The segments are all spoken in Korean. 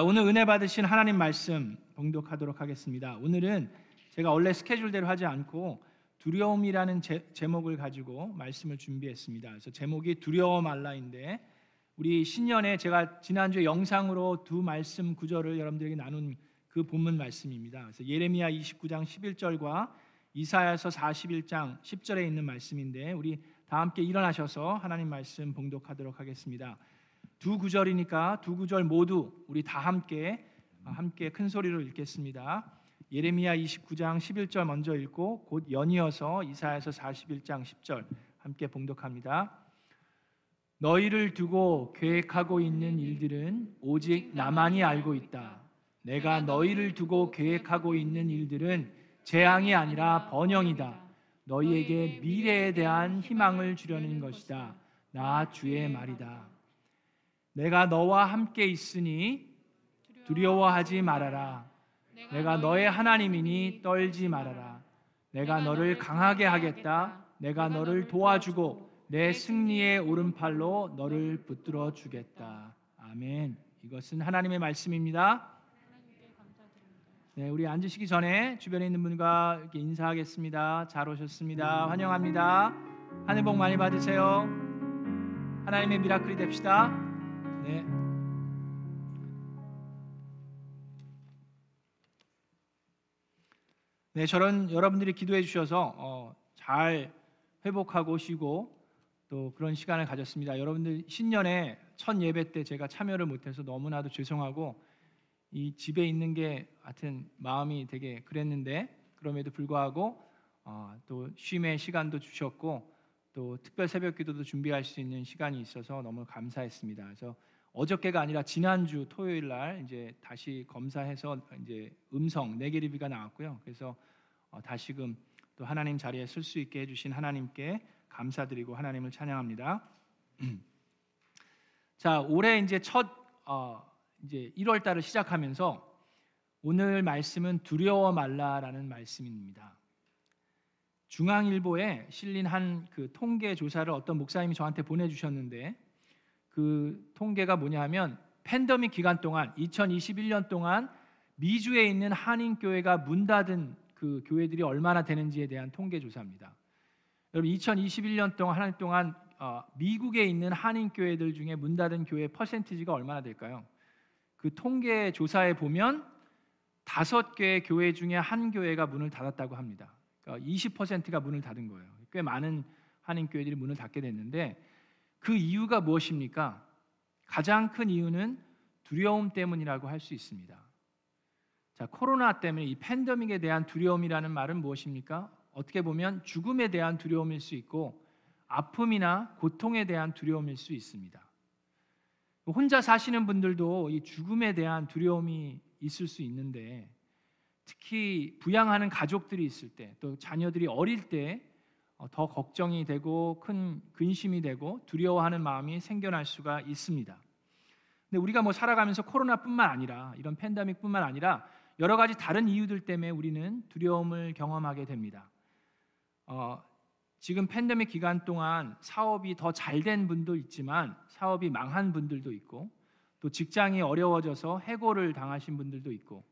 자, 오늘 은혜 받으신 하나님 말씀 봉독하도록 하겠습니다. 오늘은 제가 원래 스케줄대로 하지 않고 두려움이라는 제, 제목을 가지고 말씀을 준비했습니다. 그래서 제목이 두려워 말라인데 우리 신년에 제가 지난주 영상으로 두 말씀 구절을 여러분들에게 나눈 그 본문 말씀입니다. 그래서 예레미야 29장 11절과 이사야서 41장 10절에 있는 말씀인데 우리 다 함께 일어나셔서 하나님 말씀 봉독하도록 하겠습니다. 두 구절이니까 두 구절 모두 우리 다 함께 함께 큰 소리로 읽겠습니다. 예레미야 29장 11절 먼저 읽고 곧 연이어서 이사야서 41장 10절 함께 봉독합니다. 너희를 두고 계획하고 있는 일들은 오직 나만이 알고 있다. 내가 너희를 두고 계획하고 있는 일들은 재앙이 아니라 번영이다. 너희에게 미래에 대한 희망을 주려는 것이다. 나 주의 말이다. 내가 너와 함께 있으니 두려워하지 말아라. 내가 너의 하나님이니 떨지 말아라. 내가 너를 강하게 하겠다. 내가 너를 도와주고 내 승리의 오른팔로 너를 붙들어 주겠다. 아멘. 이것은 하나님의 말씀입니다. 네, 우리 앉으시기 전에 주변에 있는 분과 이렇게 인사하겠습니다. 잘 오셨습니다. 환영합니다. 하늘 복 많이 받으세요. 하나님의 미라클이 됩시다. 네. 네, 저런 여러분들이 기도해 주셔서 어, 잘 회복하고 쉬고 또 그런 시간을 가졌습니다. 여러분들 신년에 첫 예배 때 제가 참여를 못해서 너무나도 죄송하고 이 집에 있는 게 하여튼 마음이 되게 그랬는데 그럼에도 불구하고 어, 또 쉼의 시간도 주셨고 또 특별 새벽 기도도 준비할 수 있는 시간이 있어서 너무 감사했습니다. 그래서 어저께가 아니라 지난주 토요일 날 이제 다시 검사해서 이제 음성 네게리비가 나왔고요. 그래서 어, 다시금 또 하나님 자리에 쓸수 있게 해주신 하나님께 감사드리고 하나님을 찬양합니다. 자 올해 이제 첫 어, 이제 1월 달을 시작하면서 오늘 말씀은 두려워 말라라는 말씀입니다. 중앙일보에 실린 한 그 통계 조사를 어떤 목사님이 저한테 보내주셨는데 그 통계가 뭐냐면 팬데믹 기간 동안 2021년 동안 미주에 있는 한인 교회가 문 닫은 그 교회들이 얼마나 되는지에 대한 통계 조사입니다. 여러분 2021년 동안 한 해 동안 어, 미국에 있는 한인 교회들 중에 문 닫은 교회 퍼센티지가 얼마나 될까요? 그 통계 조사에 보면 다섯 개의 교회 중에 한 교회가 문을 닫았다고 합니다. 그러니까 20%가 문을 닫은 거예요. 꽤 많은 한인 교회들이 문을 닫게 됐는데 그 이유가 무엇입니까? 가장 큰 이유는 두려움 때문이라고 할 수 있습니다. 자, 코로나 때문에 이 팬데믹에 대한 두려움이라는 말은 무엇입니까? 어떻게 보면 죽음에 대한 두려움일 수 있고 아픔이나 고통에 대한 두려움일 수 있습니다. 혼자 사시는 분들도 이 죽음에 대한 두려움이 있을 수 있는데 특히 부양하는 가족들이 있을 때 또 자녀들이 어릴 때더 어, 걱정이 되고 큰 근심이 되고 두려워하는 마음이 생겨날 수가 있습니다. 근데 우리가 뭐 살아가면서 코로나뿐만 아니라 이런 팬데믹뿐만 아니라 여러 가지 다른 이유들 때문에 우리는 두려움을 경험하게 됩니다. 어, 지금 팬데믹 기간 동안 사업이 더 잘 된 분도 있지만 사업이 망한 분들도 있고 또 직장이 어려워져서 해고를 당하신 분들도 있고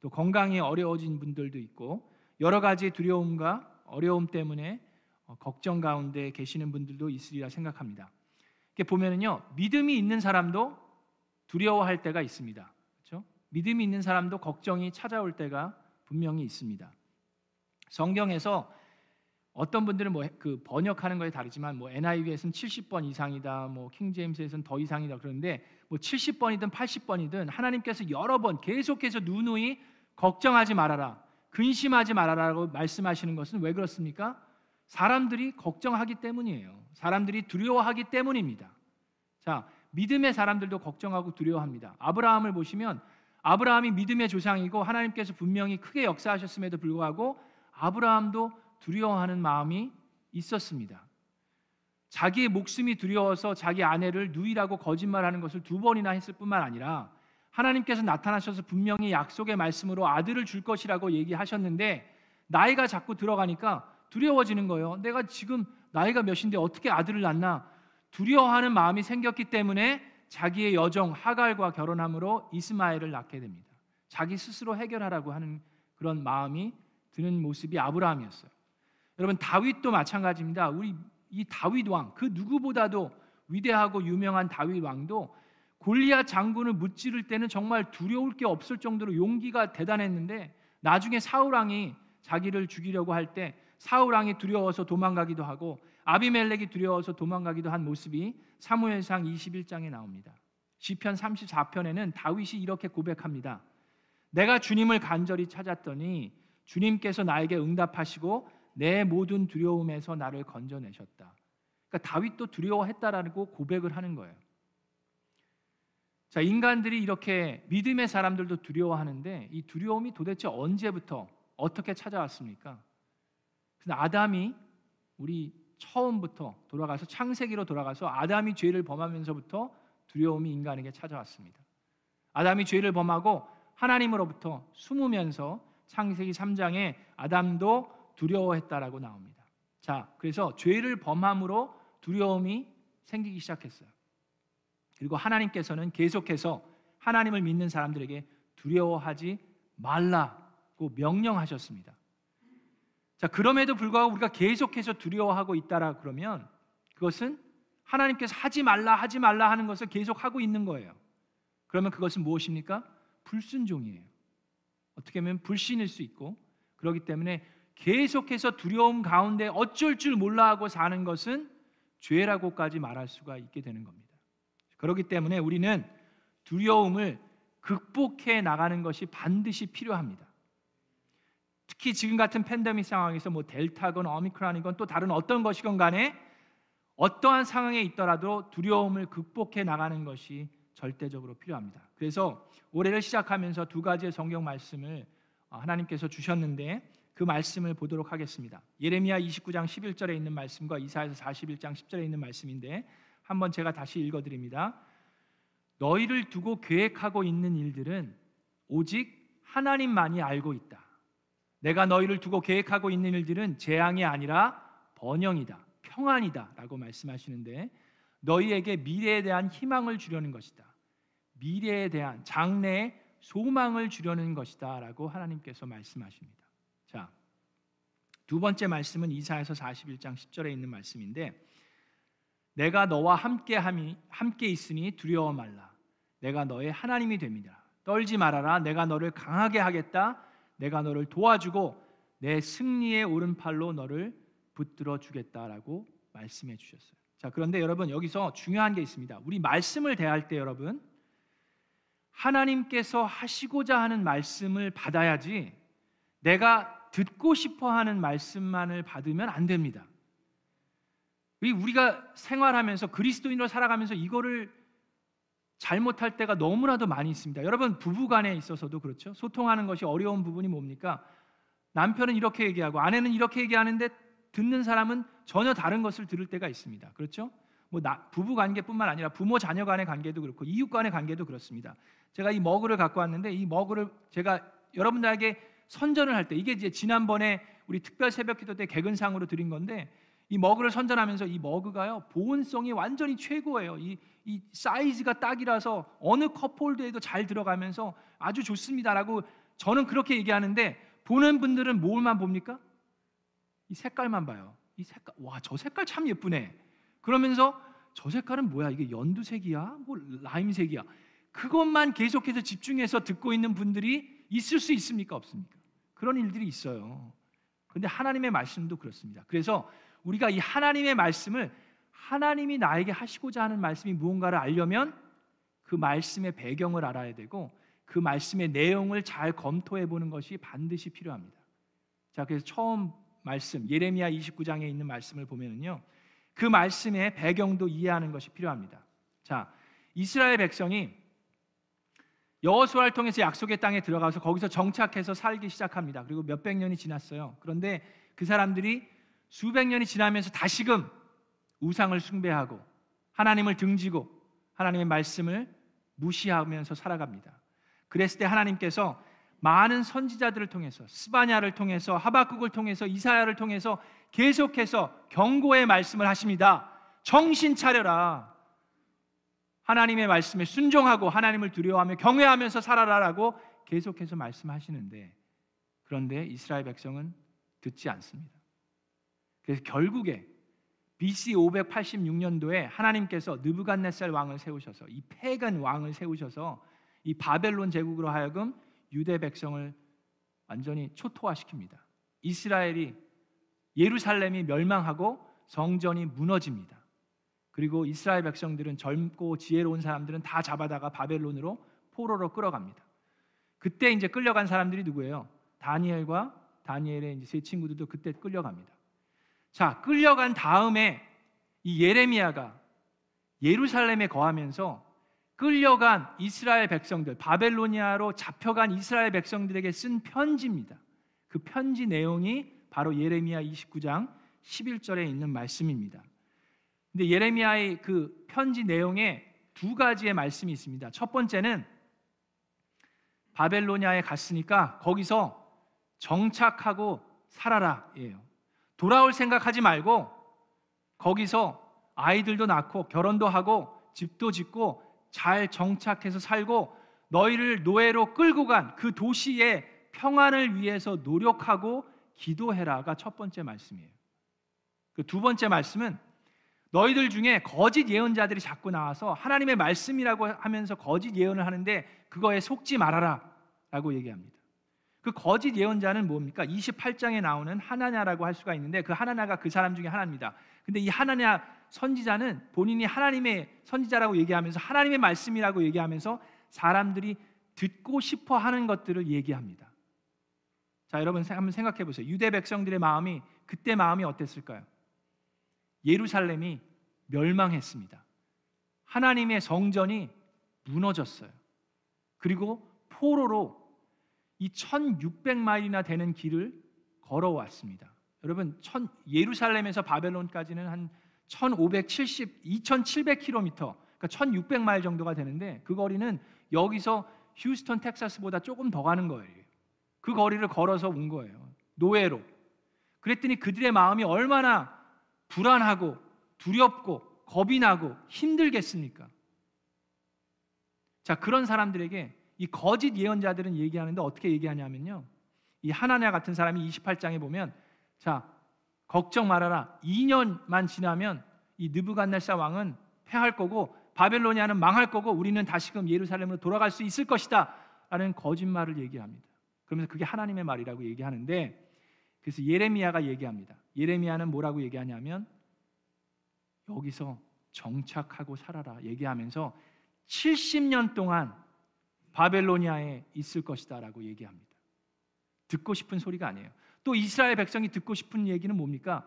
또 건강이 어려워진 분들도 있고 여러 가지 두려움과 어려움 때문에 어, 걱정 가운데 계시는 분들도 있으리라 생각합니다. 이렇게 보면은요 믿음이 있는 사람도 두려워할 때가 있습니다. 그렇죠? 믿음이 있는 사람도 걱정이 찾아올 때가 분명히 있습니다. 성경에서 어떤 분들은 뭐 그 번역하는 거에 다르지만 뭐 NIV에서는 70번 이상이다, 뭐 킹제임스에서는 더 이상이다 그러는데 뭐 70번이든 80번이든 하나님께서 여러 번 계속해서 누누이 걱정하지 말아라, 근심하지 말아라라고 말씀하시는 것은 왜 그렇습니까? 사람들이 걱정하기 때문이에요. 사람들이 두려워하기 때문입니다. 자, 믿음의 사람들도 걱정하고 두려워합니다. 아브라함을 보시면 아브라함이 믿음의 조상이고 하나님께서 분명히 크게 역사하셨음에도 불구하고 아브라함도 두려워하는 마음이 있었습니다. 자기의 목숨이 두려워서 자기 아내를 누이라고 거짓말하는 것을 두 번이나 했을 뿐만 아니라 하나님께서 나타나셔서 분명히 약속의 말씀으로 아들을 줄 것이라고 얘기하셨는데 나이가 자꾸 들어가니까 두려워지는 거예요. 내가 지금 나이가 몇인데 어떻게 아들을 낳나? 두려워하는 마음이 생겼기 때문에 자기의 여종 하갈과 결혼함으로 이스마엘을 낳게 됩니다. 자기 스스로 해결하라고 하는 그런 마음이 드는 모습이 아브라함이었어요. 여러분 다윗도 마찬가지입니다. 우리 이 다윗 왕 그 누구보다도 위대하고 유명한 다윗 왕도 골리앗 장군을 무찌를 때는 정말 두려울 게 없을 정도로 용기가 대단했는데 나중에 사울 왕이 자기를 죽이려고 할 때 사울 왕이 두려워서 도망가기도 하고 아비멜렉이 두려워서 도망가기도 한 모습이 사무엘상 21장에 나옵니다. 시편 34편에는 다윗이 이렇게 고백합니다. 내가 주님을 간절히 찾았더니 주님께서 나에게 응답하시고 내 모든 두려움에서 나를 건져내셨다. 그러니까 다윗도 두려워했다라고 고백을 하는 거예요. 자, 인간들이 이렇게 믿음의 사람들도 두려워하는데 이 두려움이 도대체 언제부터 어떻게 찾아왔습니까? 근데 아담이 우리 처음부터 돌아가서 창세기로 돌아가서 아담이 죄를 범하면서부터 두려움이 인간에게 찾아왔습니다. 아담이 죄를 범하고 하나님으로부터 숨으면서 창세기 3장에 아담도 두려워했다라고 나옵니다. 자, 그래서 죄를 범함으로 두려움이 생기기 시작했어요. 그리고 하나님께서는 계속해서 하나님을 믿는 사람들에게 두려워하지 말라고 명령하셨습니다. 자, 그럼에도 불구하고 우리가 계속해서 두려워하고 있다라 그러면 그것은 하나님께서 하지 말라 하지 말라 하는 것을 계속 하고 있는 거예요. 그러면 그것은 무엇입니까? 불순종이에요. 어떻게 보면 불신일 수 있고 그렇기 때문에 계속해서 두려움 가운데 어쩔 줄 몰라 하고 사는 것은 죄라고까지 말할 수가 있게 되는 겁니다. 그렇기 때문에 우리는 두려움을 극복해 나가는 것이 반드시 필요합니다. 특히 지금 같은 팬데믹 상황에서 뭐 델타건 오미크론이건 또 다른 어떤 것이건 간에 어떠한 상황에 있더라도 두려움을 극복해 나가는 것이 절대적으로 필요합니다. 그래서 올해를 시작하면서 두 가지의 성경 말씀을 하나님께서 주셨는데 그 말씀을 보도록 하겠습니다. 예레미야 29장 11절에 있는 말씀과 이사야서 41장 10절에 있는 말씀인데 한번 제가 다시 읽어 드립니다. 너희를 두고 계획하고 있는 일들은 오직 하나님만이 알고 있다. 내가 너희를 두고 계획하고 있는 일들은 재앙이 아니라 번영이다. 평안이다라고 말씀하시는데 너희에게 미래에 대한 희망을 주려는 것이다. 미래에 대한 장래의 소망을 주려는 것이다라고 하나님께서 말씀하십니다. 자, 두 번째 말씀은 이사야서 41장 10절에 있는 말씀인데 내가 너와 함께 함이 함께 있으니 두려워 말라. 내가 너의 하나님이 됩니다. 떨지 말아라. 내가 너를 강하게 하겠다. 내가 너를 도와주고 내 승리의 오른팔로 너를 붙들어 주겠다라고 말씀해 주셨어요. 자, 그런데 여러분 여기서 중요한 게 있습니다. 우리 말씀을 대할 때 여러분 하나님께서 하시고자 하는 말씀을 받아야지 내가 듣고 싶어 하는 말씀만을 받으면 안 됩니다. 우리가 생활하면서 그리스도인으로 살아가면서 이거를 잘못할 때가 너무나도 많이 있습니다. 여러분 부부 간에 있어서도 그렇죠. 소통하는 것이 어려운 부분이 뭡니까? 남편은 이렇게 얘기하고 아내는 이렇게 얘기하는데 듣는 사람은 전혀 다른 것을 들을 때가 있습니다. 그렇죠? 뭐 나, 부부 관계뿐만 아니라 부모 자녀 간의 관계도 그렇고 이웃 간의 관계도 그렇습니다. 제가 이 머그를 갖고 왔는데 이 머그를 제가 여러분들에게 선전을 할 때 이게 이제 지난번에 우리 특별 새벽 기도 때 개근상으로 드린 건데 이 머그를 선전하면서 이 머그가요 보온성이 완전히 최고예요. 이, 이 사이즈가 딱이라서 어느 컵홀더에도 잘 들어가면서 아주 좋습니다라고 저는 그렇게 얘기하는데 보는 분들은 뭘만 봅니까? 이 색깔만 봐요. 이 색깔 와 저 색깔 참 예쁘네. 그러면서 저 색깔은 뭐야? 이게 연두색이야? 뭐 라임색이야? 그것만 계속해서 집중해서 듣고 있는 분들이 있을 수 있습니까? 없습니까? 그런 일들이 있어요. 그런데 하나님의 말씀도 그렇습니다. 그래서 우리가 이 하나님의 말씀을 하나님이 나에게 하시고자 하는 말씀이 무언가를 알려면 그 말씀의 배경을 알아야 되고 그 말씀의 내용을 잘 검토해 보는 것이 반드시 필요합니다. 자, 그래서 처음 말씀 예레미야 29장에 있는 말씀을 보면은요. 그 말씀의 배경도 이해하는 것이 필요합니다. 자, 이스라엘 백성이 여호수아를 통해서 약속의 땅에 들어가서 거기서 정착해서 살기 시작합니다. 그리고 몇백 년이 지났어요. 그런데 그 사람들이 수백 년이 지나면서 다시금 우상을 숭배하고 하나님을 등지고 하나님의 말씀을 무시하면서 살아갑니다. 그랬을 때 하나님께서 많은 선지자들을 통해서 스바냐를 통해서 하박국을 통해서 이사야를 통해서 계속해서 경고의 말씀을 하십니다. 정신 차려라. 하나님의 말씀에 순종하고 하나님을 두려워하며 경외하면서 살아라라고 계속해서 말씀하시는데 그런데 이스라엘 백성은 듣지 않습니다. 그래서 결국에 BC 586년도에 하나님께서 느부갓네살 왕을 세우셔서 이 패간 왕을 세우셔서 이 바벨론 제국으로 하여금 유대 백성을 완전히 초토화시킵니다. 이스라엘이 예루살렘이 멸망하고 성전이 무너집니다. 그리고 이스라엘 백성들은 젊고 지혜로운 사람들은 다 잡아다가 바벨론으로 포로로 끌어갑니다. 그때 이제 끌려간 사람들이 누구예요? 다니엘과 다니엘의 이제 세 친구들도 그때 끌려갑니다. 자, 끌려간 다음에 이 예레미야가 예루살렘에 거하면서 끌려간 이스라엘 백성들, 바벨로니아로 잡혀간 이스라엘 백성들에게 쓴 편지입니다. 그 편지 내용이 바로 예레미야 29장 11절에 있는 말씀입니다. 근데 예레미야의 그 편지 내용에 두 가지의 말씀이 있습니다. 첫 번째는 바벨로니아에 갔으니까 거기서 정착하고 살아라예요. 돌아올 생각하지 말고 거기서 아이들도 낳고 결혼도 하고 집도 짓고 잘 정착해서 살고 너희를 노예로 끌고 간 그 도시의 평안을 위해서 노력하고 기도해라가 첫 번째 말씀이에요. 그 두 번째 말씀은 너희들 중에 거짓 예언자들이 자꾸 나와서 하나님의 말씀이라고 하면서 거짓 예언을 하는데 그거에 속지 말아라 라고 얘기합니다. 그 거짓 예언자는 뭡니까? 28장에 나오는 하나냐라고 할 수가 있는데 그 하나냐가 그 사람 중에 하나입니다. 근데 이 하나냐 선지자는 본인이 하나님의 선지자라고 얘기하면서 하나님의 말씀이라고 얘기하면서 사람들이 듣고 싶어 하는 것들을 얘기합니다. 자, 여러분 한번 생각해 보세요. 유대 백성들의 마음이 그때 마음이 어땠을까요? 예루살렘이 멸망했습니다. 하나님의 성전이 무너졌어요. 그리고 포로로 이 1600마일이나 되는 길을 걸어왔습니다. 여러분 천, 예루살렘에서 바벨론까지는 한 1570, 2700km, 그러니까 1600마일 정도가 되는데 그 거리는 여기서 휴스턴 텍사스보다 조금 더 가는 거예요. 그 거리를 걸어서 온 거예요. 노예로. 그랬더니 그들의 마음이 얼마나 불안하고 두렵고 겁이 나고 힘들겠습니까? 자, 그런 사람들에게 이 거짓 예언자들은 얘기하는데 어떻게 얘기하냐면요. 이 하나냐 같은 사람이 28장에 보면 자, 걱정 말아라. 2년만 지나면 이 느부갓네살 왕은 패할 거고 바벨로니아는 망할 거고 우리는 다시금 예루살렘으로 돌아갈 수 있을 것이다. 라는 거짓말을 얘기합니다. 그러면서 그게 하나님의 말이라고 얘기하는데 그래서 예레미야가 얘기합니다. 예레미야는 뭐라고 얘기하냐면 여기서 정착하고 살아라 얘기하면서 70년 동안 바벨로니아에 있을 것이다라고 얘기합니다. 듣고 싶은 소리가 아니에요. 또 이스라엘 백성이 듣고 싶은 얘기는 뭡니까?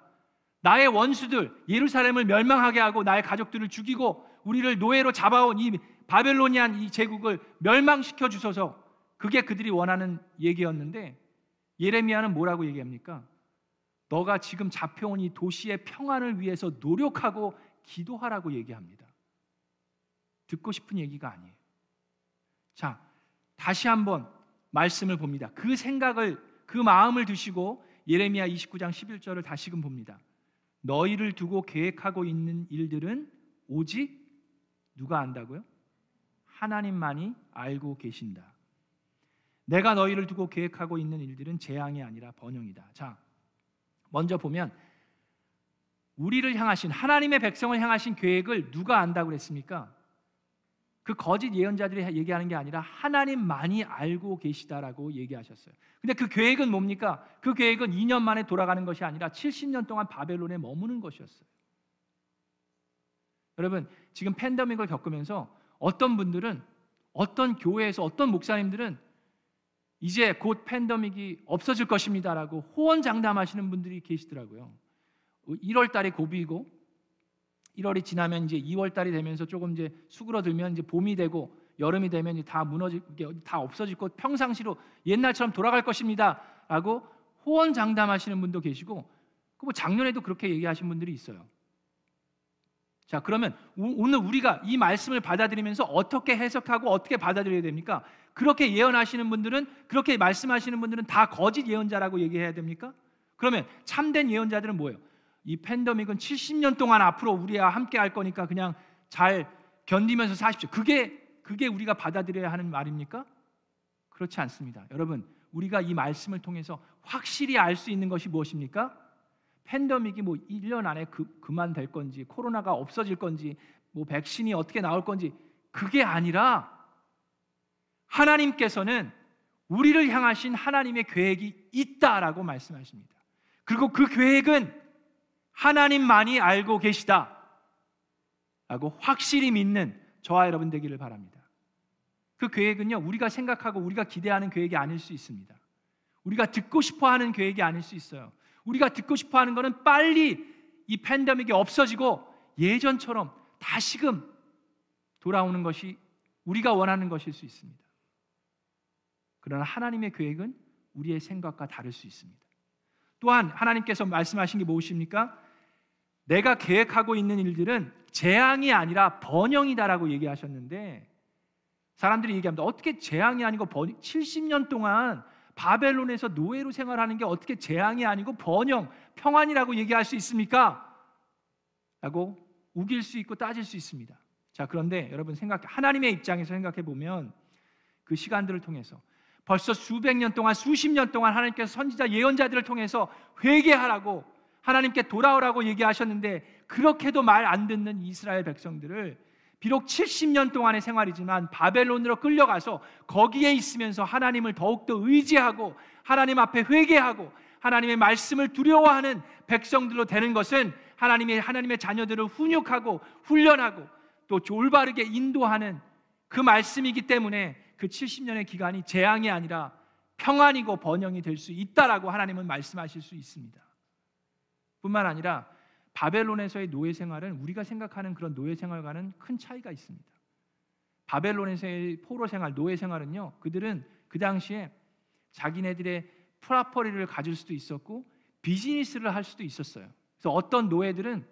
나의 원수들 예루살렘을 멸망하게 하고 나의 가족들을 죽이고 우리를 노예로 잡아온 이 바벨로니안 이 제국을 멸망시켜 주소서. 그게 그들이 원하는 얘기였는데 예레미야는 뭐라고 얘기합니까? 너가 지금 잡혀온 이 도시의 평안을 위해서 노력하고 기도하라고 얘기합니다. 듣고 싶은 얘기가 아니에요. 자, 다시 한번 말씀을 봅니다. 그 생각을 그 마음을 두시고 예레미야 29장 11절을 다시금 봅니다. 너희를 두고 계획하고 있는 일들은 오직 누가 안다고요? 하나님만이 알고 계신다. 내가 너희를 두고 계획하고 있는 일들은 재앙이 아니라 번영이다. 자, 먼저 보면 우리를 향하신 하나님의 백성을 향하신 계획을 누가 안다고 그랬습니까? 그 거짓 예언자들이 얘기하는 게 아니라 하나님만이 알고 계시다라고 얘기하셨어요. 근데 그 계획은 뭡니까? 그 계획은 2년 만에 돌아가는 것이 아니라 70년 동안 바벨론에 머무는 것이었어요. 여러분, 지금 팬데믹을 겪으면서 어떤 분들은 어떤 교회에서 어떤 목사님들은 이제 곧 팬데믹이 없어질 것입니다라고 호언장담하시는 분들이 계시더라고요. 1월 달에 고비이고 1월이 지나면 이제 2월 달이 되면서 조금 이제 수그러들면 이제 봄이 되고 여름이 되면 다 무너지고 다 없어지고 평상시로 옛날처럼 돌아갈 것입니다라고 호언장담하시는 분도 계시고 그뭐 작년에도 그렇게 얘기하신 분들이 있어요. 자, 그러면 오늘 우리가 이 말씀을 받아들이면서 어떻게 해석하고 어떻게 받아들여야 됩니까? 그렇게 예언하시는 분들은 그렇게 말씀하시는 분들은 다 거짓 예언자라고 얘기해야 됩니까? 그러면 참된 예언자들은 뭐예요? 이 팬데믹은 70년 동안 앞으로 우리와 함께 할 거니까 그냥 잘 견디면서 사십시오. 그게 그게 우리가 받아들여야 하는 말입니까? 그렇지 않습니다. 여러분, 우리가 이 말씀을 통해서 확실히 알 수 있는 것이 무엇입니까? 팬데믹이 뭐 1년 안에 그, 그만될 건지 코로나가 없어질 건지 뭐 백신이 어떻게 나올 건지 그게 아니라 하나님께서는 우리를 향하신 하나님의 계획이 있다라고 말씀하십니다. 그리고 그 계획은 하나님만이 알고 계시다. 라고 확실히 믿는 저와 여러분 되기를 바랍니다. 그 계획은요, 우리가 생각하고 우리가 기대하는 계획이 아닐 수 있습니다. 우리가 듣고 싶어 하는 계획이 아닐 수 있어요. 우리가 듣고 싶어 하는 것은 빨리 이 팬데믹이 없어지고 예전처럼 다시금 돌아오는 것이 우리가 원하는 것일 수 있습니다. 그러나 하나님의 계획은 우리의 생각과 다를 수 있습니다. 또한 하나님께서 말씀하신 게 무엇입니까? 내가 계획하고 있는 일들은 재앙이 아니라 번영이다라고 얘기하셨는데 사람들이 얘기합니다. 어떻게 재앙이 아니고 번 70년 동안 바벨론에서 노예로 생활하는 게 어떻게 재앙이 아니고 번영, 평안이라고 얘기할 수 있습니까? 라고 우길 수 있고 따질 수 있습니다. 자, 그런데 여러분 생각 하나님의 입장에서 생각해 보면 그 시간들을 통해서 벌써 수백 년 동안 수십 년 동안 하나님께서 선지자 예언자들을 통해서 회개하라고 하나님께 돌아오라고 얘기하셨는데 그렇게도 말 안 듣는 이스라엘 백성들을 비록 70년 동안의 생활이지만 바벨론으로 끌려가서 거기에 있으면서 하나님을 더욱더 의지하고 하나님 앞에 회개하고 하나님의 말씀을 두려워하는 백성들로 되는 것은 하나님의 하나님의 자녀들을 훈육하고 훈련하고 또 올바르게 인도하는 그 말씀이기 때문에 그 70년의 기간이 재앙이 아니라 평안이고 번영이 될 수 있다라고 하나님은 말씀하실 수 있습니다. 뿐만 아니라 바벨론에서의 노예 생활은 우리가 생각하는 그런 노예 생활과는 큰 차이가 있습니다. 바벨론에서의 포로 생활, 노예 생활은요, 그들은 그 당시에 자기네들의 프라퍼리를 가질 수도 있었고 비즈니스를 할 수도 있었어요. 그래서 어떤 노예들은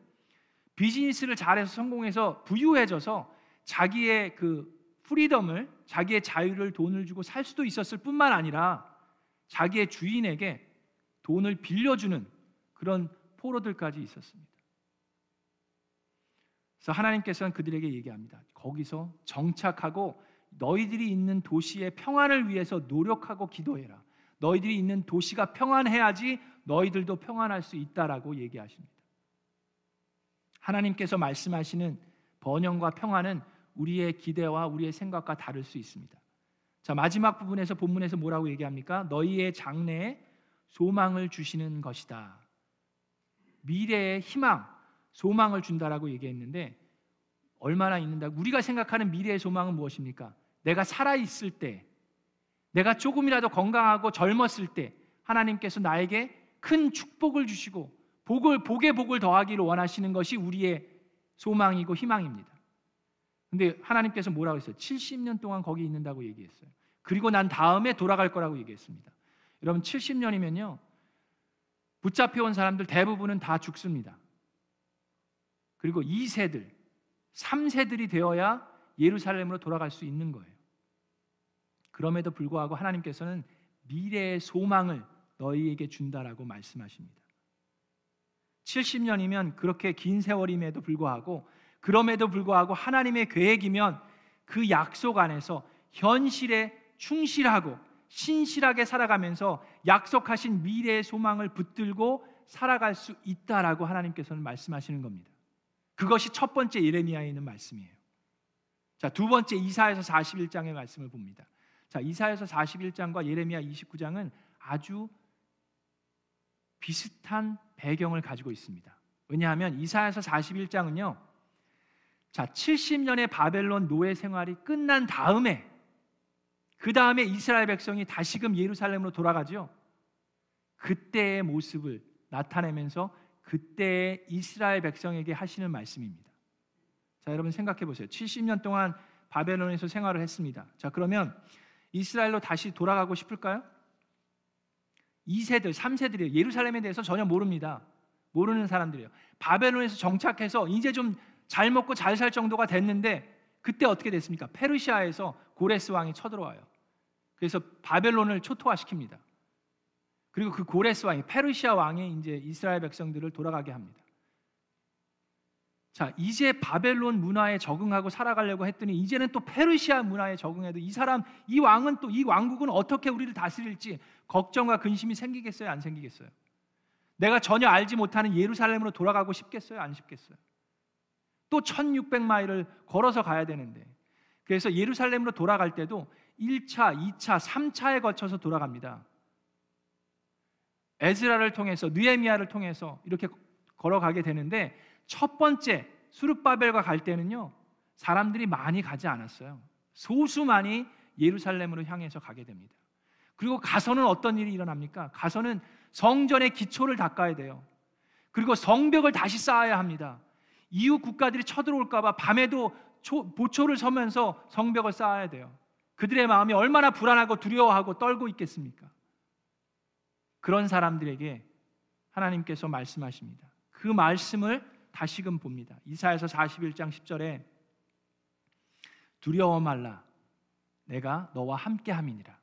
비즈니스를 잘해서 성공해서 부유해져서 자기의 그 프리덤을 자기의 자유를 돈을 주고 살 수도 있었을 뿐만 아니라 자기의 주인에게 돈을 빌려주는 그런 포로들까지 있었습니다. 그래서 하나님께서는 그들에게 얘기합니다. 거기서 정착하고 너희들이 있는 도시의 평안을 위해서 노력하고 기도해라. 너희들이 있는 도시가 평안해야지 너희들도 평안할 수 있다라고 얘기하십니다. 하나님께서 말씀하시는 번영과 평안은 우리의 기대와 우리의 생각과 다를 수 있습니다. 자, 마지막 부분에서 본문에서 뭐라고 얘기합니까? 너희의 장래에 소망을 주시는 것이다. 미래의 희망, 소망을 준다라고 얘기했는데 얼마나 있는다? 우리가 생각하는 미래의 소망은 무엇입니까? 내가 살아 있을 때, 내가 조금이라도 건강하고 젊었을 때 하나님께서 나에게 큰 축복을 주시고 복을 복의 복을 더하기를 원하시는 것이 우리의 소망이고 희망입니다. 근데 하나님께서 뭐라고 했어요? 70년 동안 거기 있는다고 얘기했어요. 그리고 난 다음에 돌아갈 거라고 얘기했습니다. 여러분 70년이면요. 붙잡혀 온 사람들 대부분은 다 죽습니다. 그리고 2세들, 3세들이 되어야 예루살렘으로 돌아갈 수 있는 거예요. 그럼에도 불구하고 하나님께서는 미래의 소망을 너희에게 준다라고 말씀하십니다. 70년이면 그렇게 긴 세월임에도 불구하고 그럼에도 불구하고 하나님의 계획이면 그 약속 안에서 현실에 충실하고 신실하게 살아가면서 약속하신 미래의 소망을 붙들고 살아갈 수 있다라고 하나님께서는 말씀하시는 겁니다. 그것이 첫 번째 예레미야에 있는 말씀이에요. 자, 두 번째 이사에서 41장의 말씀을 봅니다. 자, 이사에서 41장과 예레미야 29장은 아주 비슷한 배경을 가지고 있습니다. 왜냐하면 이사에서 41장은요. 자, 70년의 바벨론 노예 생활이 끝난 다음에 그 다음에 이스라엘 백성이 다시금 예루살렘으로 돌아가죠. 그때의 모습을 나타내면서 그때의 이스라엘 백성에게 하시는 말씀입니다. 자, 여러분 생각해 보세요. 70년 동안 바벨론에서 생활을 했습니다. 자, 그러면 이스라엘로 다시 돌아가고 싶을까요? 2세들, 3세들이에요. 예루살렘에 대해서 전혀 모릅니다. 모르는 사람들이에요. 바벨론에서 정착해서 이제 좀 잘 먹고 잘 살 정도가 됐는데 그때 어떻게 됐습니까? 페르시아에서 고레스 왕이 쳐들어와요. 그래서 바벨론을 초토화시킵니다. 그리고 그 고레스 왕이 페르시아 왕이 이제 이스라엘 백성들을 돌아가게 합니다. 자, 이제 바벨론 문화에 적응하고 살아가려고 했더니 이제는 또 페르시아 문화에 적응해도 이 사람 이 왕은 또 이 왕국은 어떻게 우리를 다스릴지 걱정과 근심이 생기겠어요, 안 생기겠어요? 내가 전혀 알지 못하는 예루살렘으로 돌아가고 싶겠어요, 안 싶겠어요? 또 1600마일을 걸어서 가야 되는데. 그래서 예루살렘으로 돌아갈 때도 1차, 2차, 3차에 거쳐서 돌아갑니다. 에즈라를 통해서 느헤미야를 통해서 이렇게 걸어가게 되는데 첫 번째 수르바벨과 갈 때는요 사람들이 많이 가지 않았어요. 소수만이 예루살렘으로 향해서 가게 됩니다. 그리고 가서는 어떤 일이 일어납니까? 가서는 성전의 기초를 닦아야 돼요. 그리고 성벽을 다시 쌓아야 합니다. 이웃 국가들이 쳐들어올까봐 밤에도 초, 보초를 서면서 성벽을 쌓아야 돼요. 그들의 마음이 얼마나 불안하고 두려워하고 떨고 있겠습니까? 그런 사람들에게 하나님께서 말씀하십니다. 그 말씀을 다시금 봅니다. 이사야서 41장 10절에 두려워 말라 내가 너와 함께 함이니라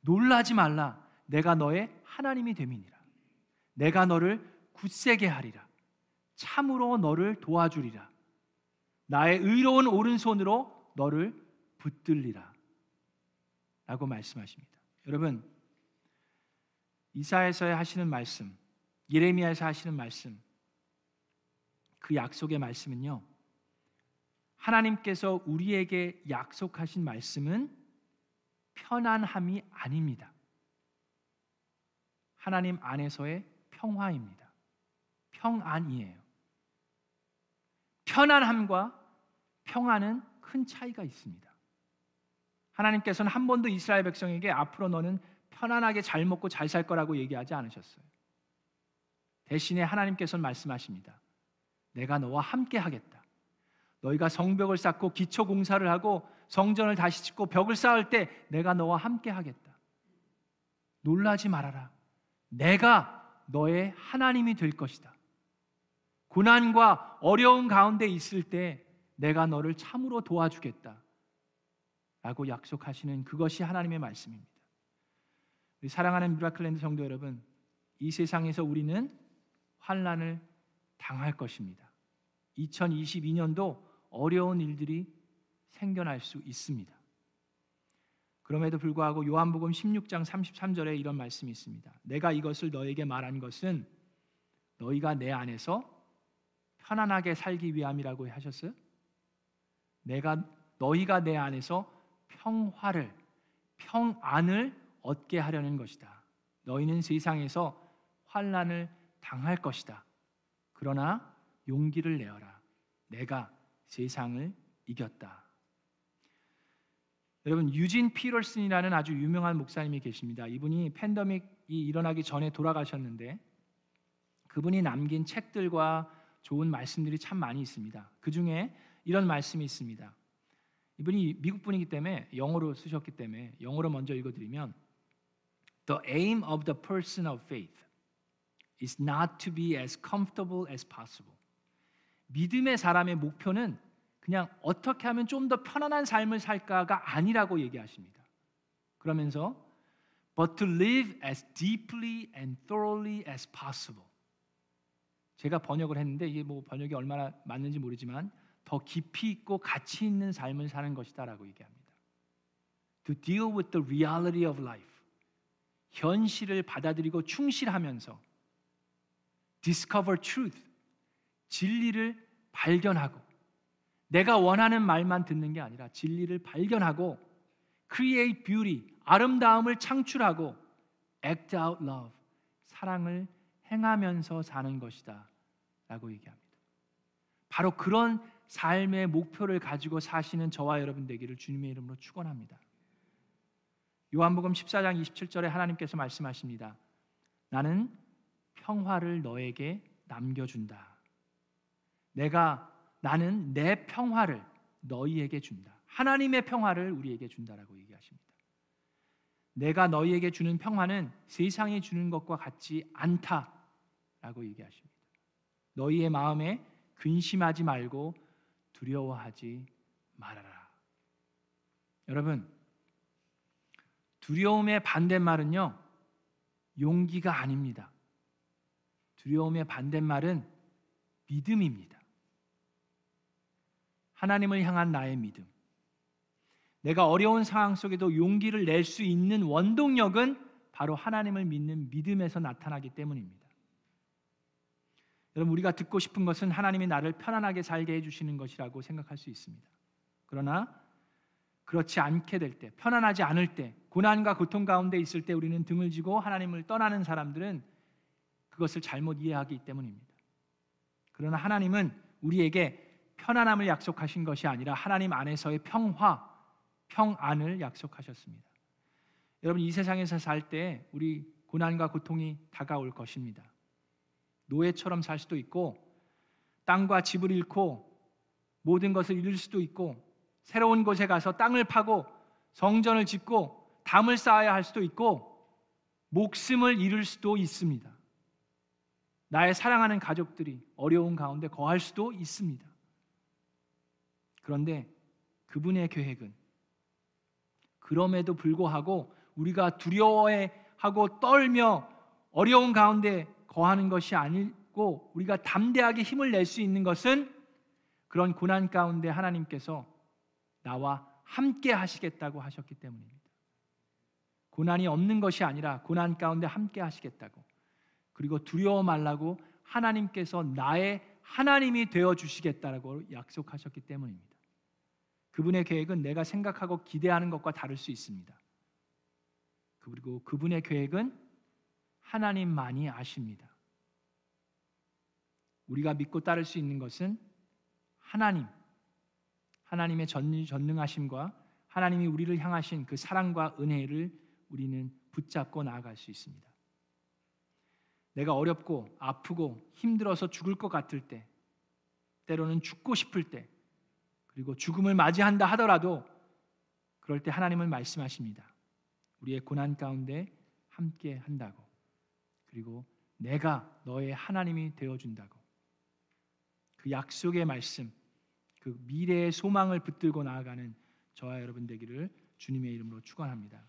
놀라지 말라 내가 너의 하나님이 됨이니라 내가 너를 굳세게 하리라 참으로 너를 도와주리라 나의 의로운 오른손으로 너를 붙들리라 라고 말씀하십니다. 여러분 이사에서 하시는 말씀 예레미야에서 하시는 말씀 그 약속의 말씀은요. 하나님께서 우리에게 약속하신 말씀은 편안함이 아닙니다. 하나님 안에서의 평화입니다. 평안이에요. 편안함과 평안은 큰 차이가 있습니다. 하나님께서는 한 번도 이스라엘 백성에게 앞으로 너는 편안하게 잘 먹고 잘 살 거라고 얘기하지 않으셨어요. 대신에 하나님께서는 말씀하십니다. 내가 너와 함께 하겠다. 너희가 성벽을 쌓고 기초 공사를 하고 성전을 다시 짓고 벽을 쌓을 때 내가 너와 함께 하겠다. 놀라지 말아라. 내가 너의 하나님이 될 것이다. 고난과 어려운 가운데 있을 때 내가 너를 참으로 도와주겠다. 라고 약속하시는 그것이 하나님의 말씀입니다. 우리 사랑하는 미라클랜드 성도 여러분, 이 세상에서 우리는 환란을 당할 것입니다. 2022년도 어려운 일들이 생겨날 수 있습니다. 그럼에도 불구하고 요한복음 16장 33절에 이런 말씀이 있습니다. 내가 이것을 너에게 말한 것은 너희가 내 안에서 편안하게 살기 위함이라고 하셨어요? 내가 너희가 내 안에서 평화를 평안을 얻게 하려는 것이다. 너희는 세상에서 환란을 당할 것이다. 그러나 용기를 내어라. 내가 세상을 이겼다. 여러분 유진 피럴슨이라는 아주 유명한 목사님이 계십니다. 이분이 팬데믹이 일어나기 전에 돌아가셨는데 그분이 남긴 책들과 좋은 말씀들이 참 많이 있습니다. 그 중에 이런 말씀이 있습니다. 이분이 미국 분이기 때문에 영어로 쓰셨기 때문에 영어로 먼저 읽어드리면 The aim of the person of faith is not to be as comfortable as possible. 믿음의 사람의 목표는 그냥 어떻게 하면 좀 더 편안한 삶을 살까가 아니라고 얘기하십니다. 그러면서 but to live as deeply and thoroughly as possible. 제가 번역을 했는데 이게 뭐 번역이 얼마나 맞는지 모르지만 더 깊이 있고 가치 있는 삶을 사는 것이다라고 얘기합니다. To deal with the reality of life. 현실을 받아들이고 충실하면서 discover truth. 진리를 발견하고 내가 원하는 말만 듣는 게 아니라 진리를 발견하고 create beauty 아름다움을 창출하고 act out love 사랑을 행하면서 사는 것이다 라고 얘기합니다. 바로 그런 삶의 목표를 가지고 사시는 저와 여러분 되기를 주님의 이름으로 축원합니다. 요한복음 14장 27절에 하나님께서 말씀하십니다. 나는 평화를 너에게 남겨준다. 내가 나는 내 평화를 너희에게 준다. 하나님의 평화를 우리에게 준다라고 얘기하십니다. 내가 너희에게 주는 평화는 세상이 주는 것과 같지 않다 라고 얘기하십니다. 너희의 마음에 근심하지 말고 두려워하지 말아라. 여러분, 두려움의 반대말은요, 용기가 아닙니다. 두려움의 반대말은 믿음입니다. 하나님을 향한 나의 믿음. 내가 어려운 상황 속에도 용기를 낼 수 있는 원동력은 바로 하나님을 믿는 믿음에서 나타나기 때문입니다. 여러분 우리가 듣고 싶은 것은 하나님이 나를 편안하게 살게 해 주시는 것이라고 생각할 수 있습니다. 그러나 그렇지 않게 될 때, 편안하지 않을 때, 고난과 고통 가운데 있을 때 우리는 등을 지고 하나님을 떠나는 사람들은 그것을 잘못 이해하기 때문입니다. 그러나 하나님은 우리에게 편안함을 약속하신 것이 아니라 하나님 안에서의 평화, 평안을 약속하셨습니다. 여러분 이 세상에서 살 때 우리 고난과 고통이 다가올 것입니다. 노예처럼 살 수도 있고 땅과 집을 잃고 모든 것을 잃을 수도 있고 새로운 곳에 가서 땅을 파고 성전을 짓고 담을 쌓아야 할 수도 있고 목숨을 잃을 수도 있습니다. 나의 사랑하는 가족들이 어려운 가운데 거할 수도 있습니다. 그런데 그분의 계획은 그럼에도 불구하고 우리가 두려워하고 떨며 어려운 가운데 거하는 것이 아니고 우리가 담대하게 힘을 낼 수 있는 것은 그런 고난 가운데 하나님께서 나와 함께 하시겠다고 하셨기 때문입니다. 고난이 없는 것이 아니라 고난 가운데 함께 하시겠다고. 그리고 두려워 말라고 하나님께서 나의 하나님이 되어 주시겠다라고 약속하셨기 때문입니다. 그분의 계획은 내가 생각하고 기대하는 것과 다를 수 있습니다. 그리고 그분의 계획은 하나님만이 아십니다. 우리가 믿고 따를 수 있는 것은 하나님, 하나님의 전능하심과 하나님이 우리를 향하신 그 사랑과 은혜를 우리는 붙잡고 나아갈 수 있습니다. 내가 어렵고 아프고 힘들어서 죽을 것 같을 때, 때로는 죽고 싶을 때, 그리고 죽음을 맞이한다 하더라도 그럴 때 하나님은 말씀하십니다. 우리의 고난 가운데 함께 한다고. 그리고 내가 너의 하나님이 되어 준다고. 그 약속의 말씀, 그 미래의 소망을 붙들고 나아가는 저와 여러분 되기를 주님의 이름으로 축원합니다.